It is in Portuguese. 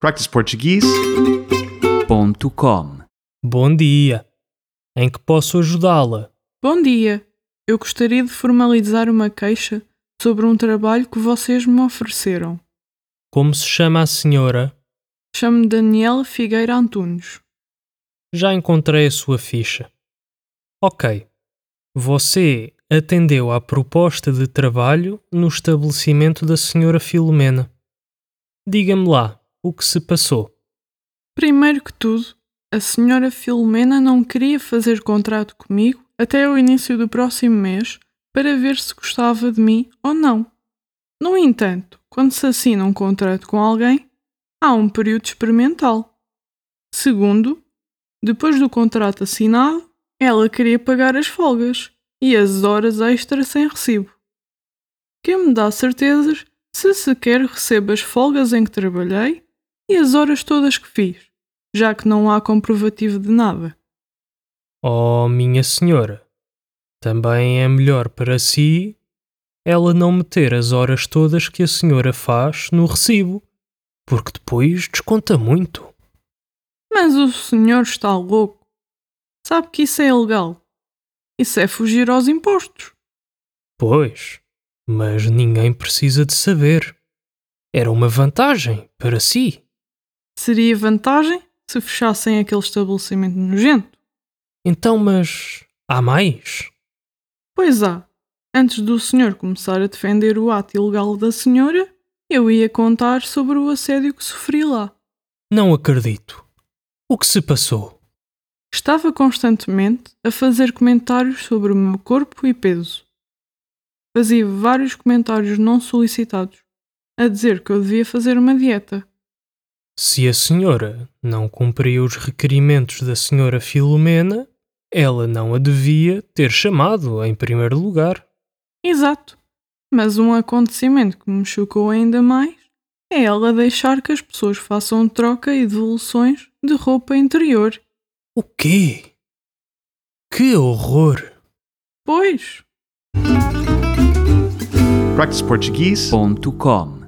practiceportuguese.com Bom dia. Em que posso ajudá-la? Bom dia. Eu gostaria de formalizar uma queixa sobre um trabalho que vocês me ofereceram. Como se chama a senhora? Chamo-me Daniela Figueira Antunes. Já encontrei a sua ficha. Ok. Você atendeu à proposta de trabalho no estabelecimento da senhora Filomena. Diga-me lá o que se passou. Primeiro que tudo, a senhora Filomena não queria fazer contrato comigo até o início do próximo mês para ver se gostava de mim ou não. No entanto, quando se assina um contrato com alguém, há um período experimental. Segundo, depois do contrato assinado, ela queria pagar as folgas e as horas extras sem recibo. Quem me dá certezas se sequer recebo as folgas em que trabalhei e as horas todas que fiz, já que não há comprovativo de nada. Oh, minha senhora, também é melhor para si ela não meter as horas todas que a senhora faz no recibo, porque depois desconta muito. Mas o senhor está louco. Sabe que isso é ilegal. Isso é fugir aos impostos. Pois, mas ninguém precisa de saber. Era uma vantagem para si. Seria vantagem se fechassem aquele estabelecimento nojento. Então, mas há mais? Pois há. Antes do senhor começar a defender o ato ilegal da senhora, eu ia contar sobre o assédio que sofri lá. Não acredito. O que se passou? Estava constantemente a fazer comentários sobre o meu corpo e peso. Fazia vários comentários não solicitados, a dizer que eu devia fazer uma dieta. Se a senhora não cumpria os requerimentos da senhora Filomena, ela não a devia ter chamado em primeiro lugar. Exato. Mas um acontecimento que me chocou ainda mais é ela deixar que as pessoas façam troca e devoluções de roupa interior. O quê? Que horror! Pois. practiceportuguese.com